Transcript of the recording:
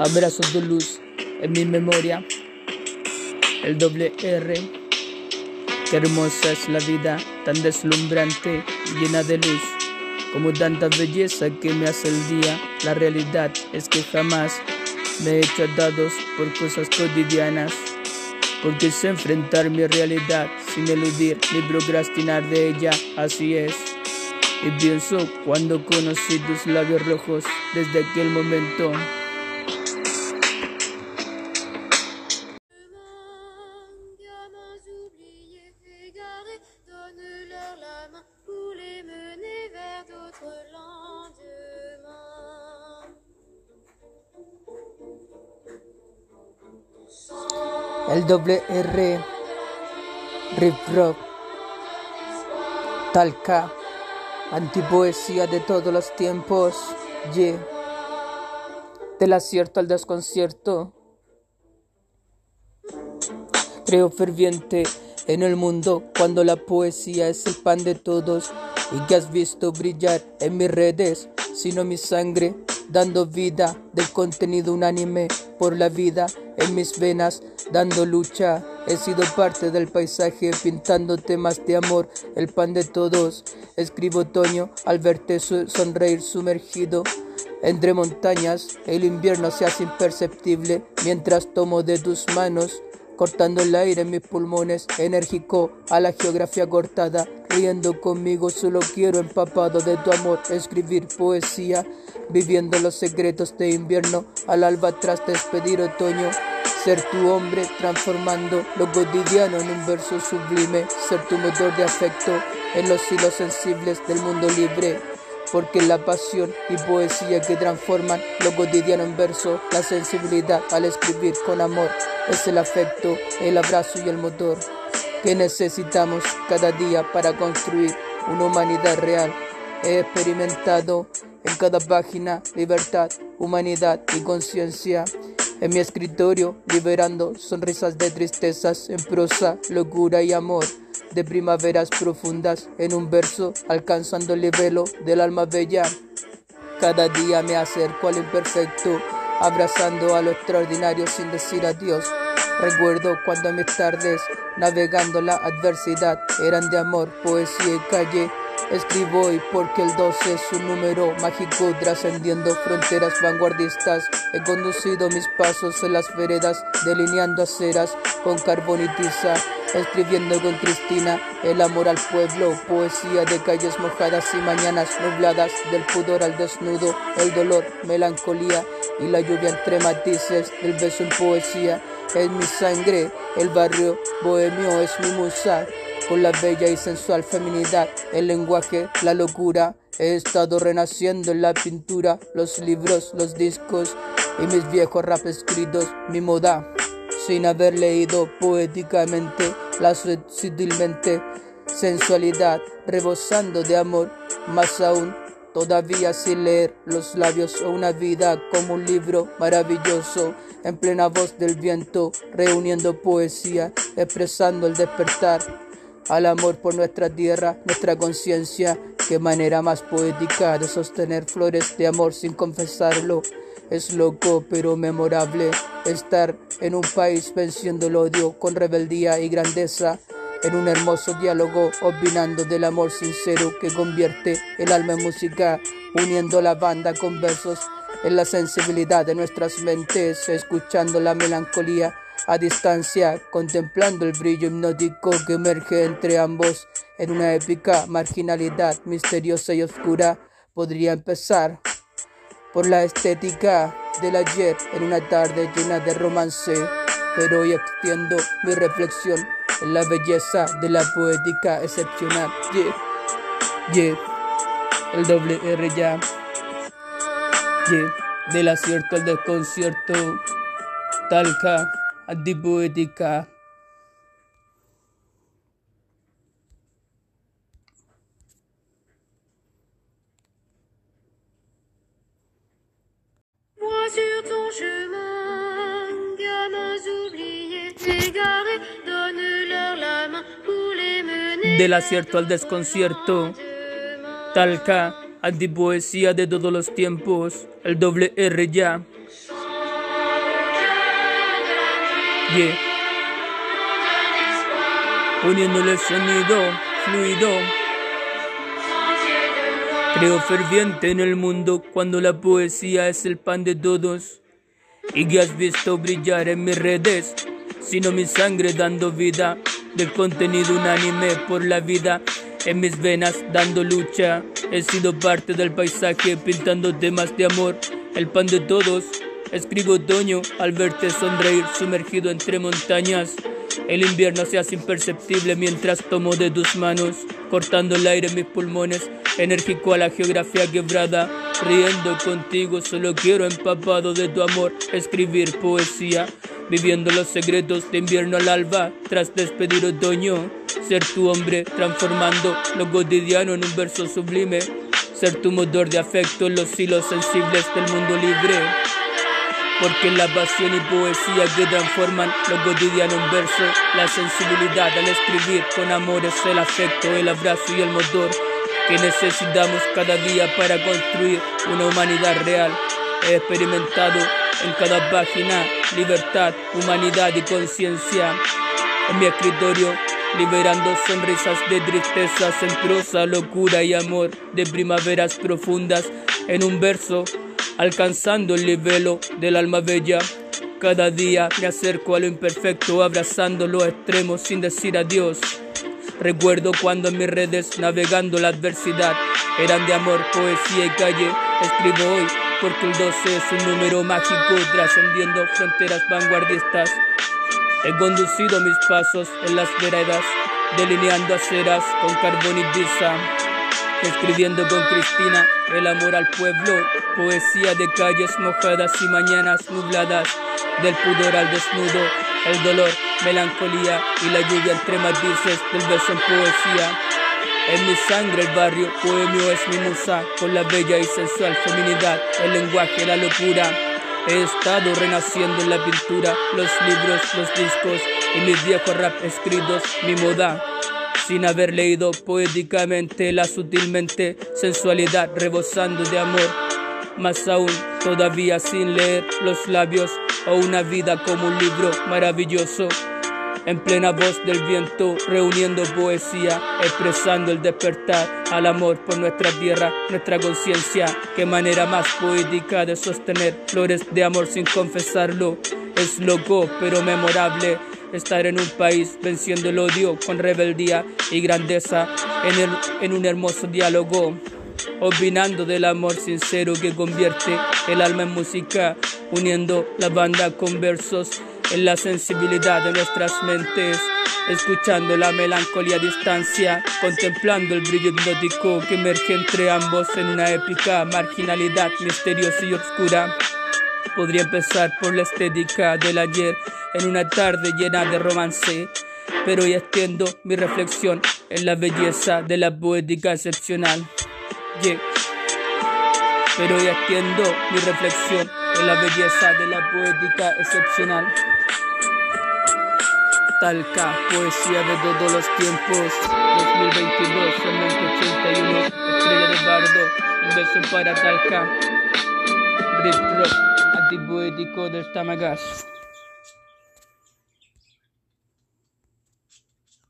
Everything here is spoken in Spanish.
abrazos de luz en mi memoria. El doble R, qué hermosa es la vida, tan deslumbrante y llena de luz, como tanta belleza que me hace el día. La realidad es que jamás me he hecho dados por cosas cotidianas, porque sé enfrentar mi realidad sin eludir ni procrastinar de ella, así es. Y pienso cuando conocí tus labios rojos desde aquel momento. El doble R, Rock, Talca, antipoesía de todos los tiempos, Y, del acierto al desconcierto. Creo ferviente en el mundo cuando la poesía es el pan de todos y que has visto brillar en mis redes, sino mi sangre, dando vida del contenido unánime por la vida en mis venas, dando lucha. He sido parte del paisaje pintando temas de amor, el pan de todos. Escribo otoño al verte sonreír sumergido. Entre montañas, el invierno se hace imperceptible mientras tomo de tus manos cortando el aire en mis pulmones, enérgico a la geografía cortada, riendo conmigo, solo quiero empapado de tu amor, escribir poesía, viviendo los secretos de invierno, al alba tras despedir otoño, ser tu hombre, transformando lo cotidiano en un verso sublime, ser tu motor de afecto en los hilos sensibles del mundo libre porque la pasión y poesía que transforman lo cotidiano en verso, la sensibilidad al escribir con amor, es el afecto, el abrazo y el motor que necesitamos cada día para construir una humanidad real. He experimentado en cada página libertad, humanidad y conciencia. En mi escritorio, liberando sonrisas de tristezas en prosa, locura y amor de primaveras profundas en un verso, alcanzando el velo del alma bella. Cada día me acerco al imperfecto, abrazando a lo extraordinario sin decir adiós. Recuerdo cuando mis tardes, navegando la adversidad, eran de amor, poesía y calle. Escribo hoy porque el 12 es un número mágico trascendiendo fronteras vanguardistas. He conducido mis pasos en las veredas, delineando aceras con carbón y tiza. Escribiendo con Cristina el amor al pueblo, poesía de calles mojadas y mañanas nubladas, del pudor al desnudo, el dolor, melancolía y la lluvia entre matices del beso en poesía. Es mi sangre, el barrio bohemio es mi musa, con la bella y sensual feminidad, el lenguaje, la locura. He estado renaciendo en la pintura, los libros, los discos y mis viejos rap escritos, mi moda sin haber leído poéticamente, la sensualidad, rebosando de amor, más aún, todavía sin leer los labios o una vida como un libro maravilloso, en plena voz del viento, reuniendo poesía, expresando el despertar al amor por nuestra tierra, nuestra conciencia, qué manera más poética de sostener flores de amor sin confesarlo. Es loco pero memorable estar en un país venciendo el odio con rebeldía y grandeza, en un hermoso diálogo opinando del amor sincero que convierte el alma en música, uniendo la banda con versos en la sensibilidad de nuestras mentes, escuchando la melancolía a distancia, contemplando el brillo hipnótico que emerge entre ambos. En una épica marginalidad misteriosa y oscura. Podría empezar por la estética del ayer en una tarde llena de romance, pero hoy extiendo mi reflexión en la belleza de la poética excepcional. Yeah, yeah, el doble R ya, yeah, del acierto al desconcierto, talca, antipoética. Vois sur ton chemin, gamins oubliés, égarés, donne-leur la main pour les mener. Del acierto al desconcierto, talca, antipoesía de todos los tiempos, el doble R ya. Yeah. Poniéndole sonido fluido. Creo ferviente en el mundo cuando la poesía es el pan de todos. Y que has visto brillar en mis redes, sino mi sangre dando vida, del contenido unánime por la vida, en mis venas dando lucha. He sido parte del paisaje pintando temas de amor, el pan de todos. Escribo otoño al verte sonreír sumergido entre montañas. El invierno se hace imperceptible mientras tomo de tus manos, cortando el aire en mis pulmones, enérgico a la geografía quebrada, riendo contigo, solo quiero empapado de tu amor, escribir poesía, viviendo los secretos de invierno al alba, tras despedir otoño, ser tu hombre, transformando lo cotidiano en un verso sublime, ser tu motor de afecto en los hilos sensibles del mundo libre. Porque la pasión y poesía que transforman lo cotidiano en verso, la sensibilidad al escribir con amor es el afecto, el abrazo y el motor que necesitamos cada día para construir una humanidad real. He experimentado en cada página libertad, humanidad y conciencia. En mi escritorio, liberando sonrisas de tristezas en locura y amor, de primaveras profundas en un verso alcanzando el nivelo del alma bella. Cada día me acerco a lo imperfecto, abrazando los extremos sin decir adiós. Recuerdo cuando en mis redes, navegando la adversidad, eran de amor, poesía y calle. Escribo hoy porque el 12 es un número mágico, trascendiendo fronteras vanguardistas. He conducido mis pasos en las veredas, delineando aceras con carbón y tiza escribiendo con Cristina el amor al pueblo, poesía de calles mojadas y mañanas nubladas, del pudor al desnudo, el dolor, melancolía y la lluvia entre matices del beso en poesía. En mi sangre el barrio poemio es mi musa, con la bella y sensual feminidad, el lenguaje, la locura. He estado renaciendo en la pintura, los libros, los discos y mis viejos rap escritos, mi moda sin haber leído poéticamente la sutilmente sensualidad rebosando de amor, más aún todavía sin leer los labios o una vida como un libro maravilloso. En plena voz del viento, reuniendo poesía, expresando el despertar al amor por nuestra tierra, nuestra conciencia. Qué manera más poética de sostener flores de amor sin confesarlo. Es loco, pero memorable estar en un país venciendo el odio con rebeldía y grandeza en, en un hermoso diálogo, opinando del amor sincero que convierte el alma en música, uniendo la banda con versos en la sensibilidad de nuestras mentes, escuchando la melancolía a distancia, contemplando el brillo hipnótico que emerge entre ambos en una épica marginalidad misteriosa y oscura. Podría empezar por la estética del ayer en una tarde llena de romance, pero hoy extiendo mi reflexión en la belleza de la poética excepcional. Pero hoy extiendo mi reflexión en la belleza de la poética excepcional. Talca, poesía de todos los tiempos, 2022, 81, estrella de bardo, un beso para Talca, Brit Rock, antipoético del Tamagas.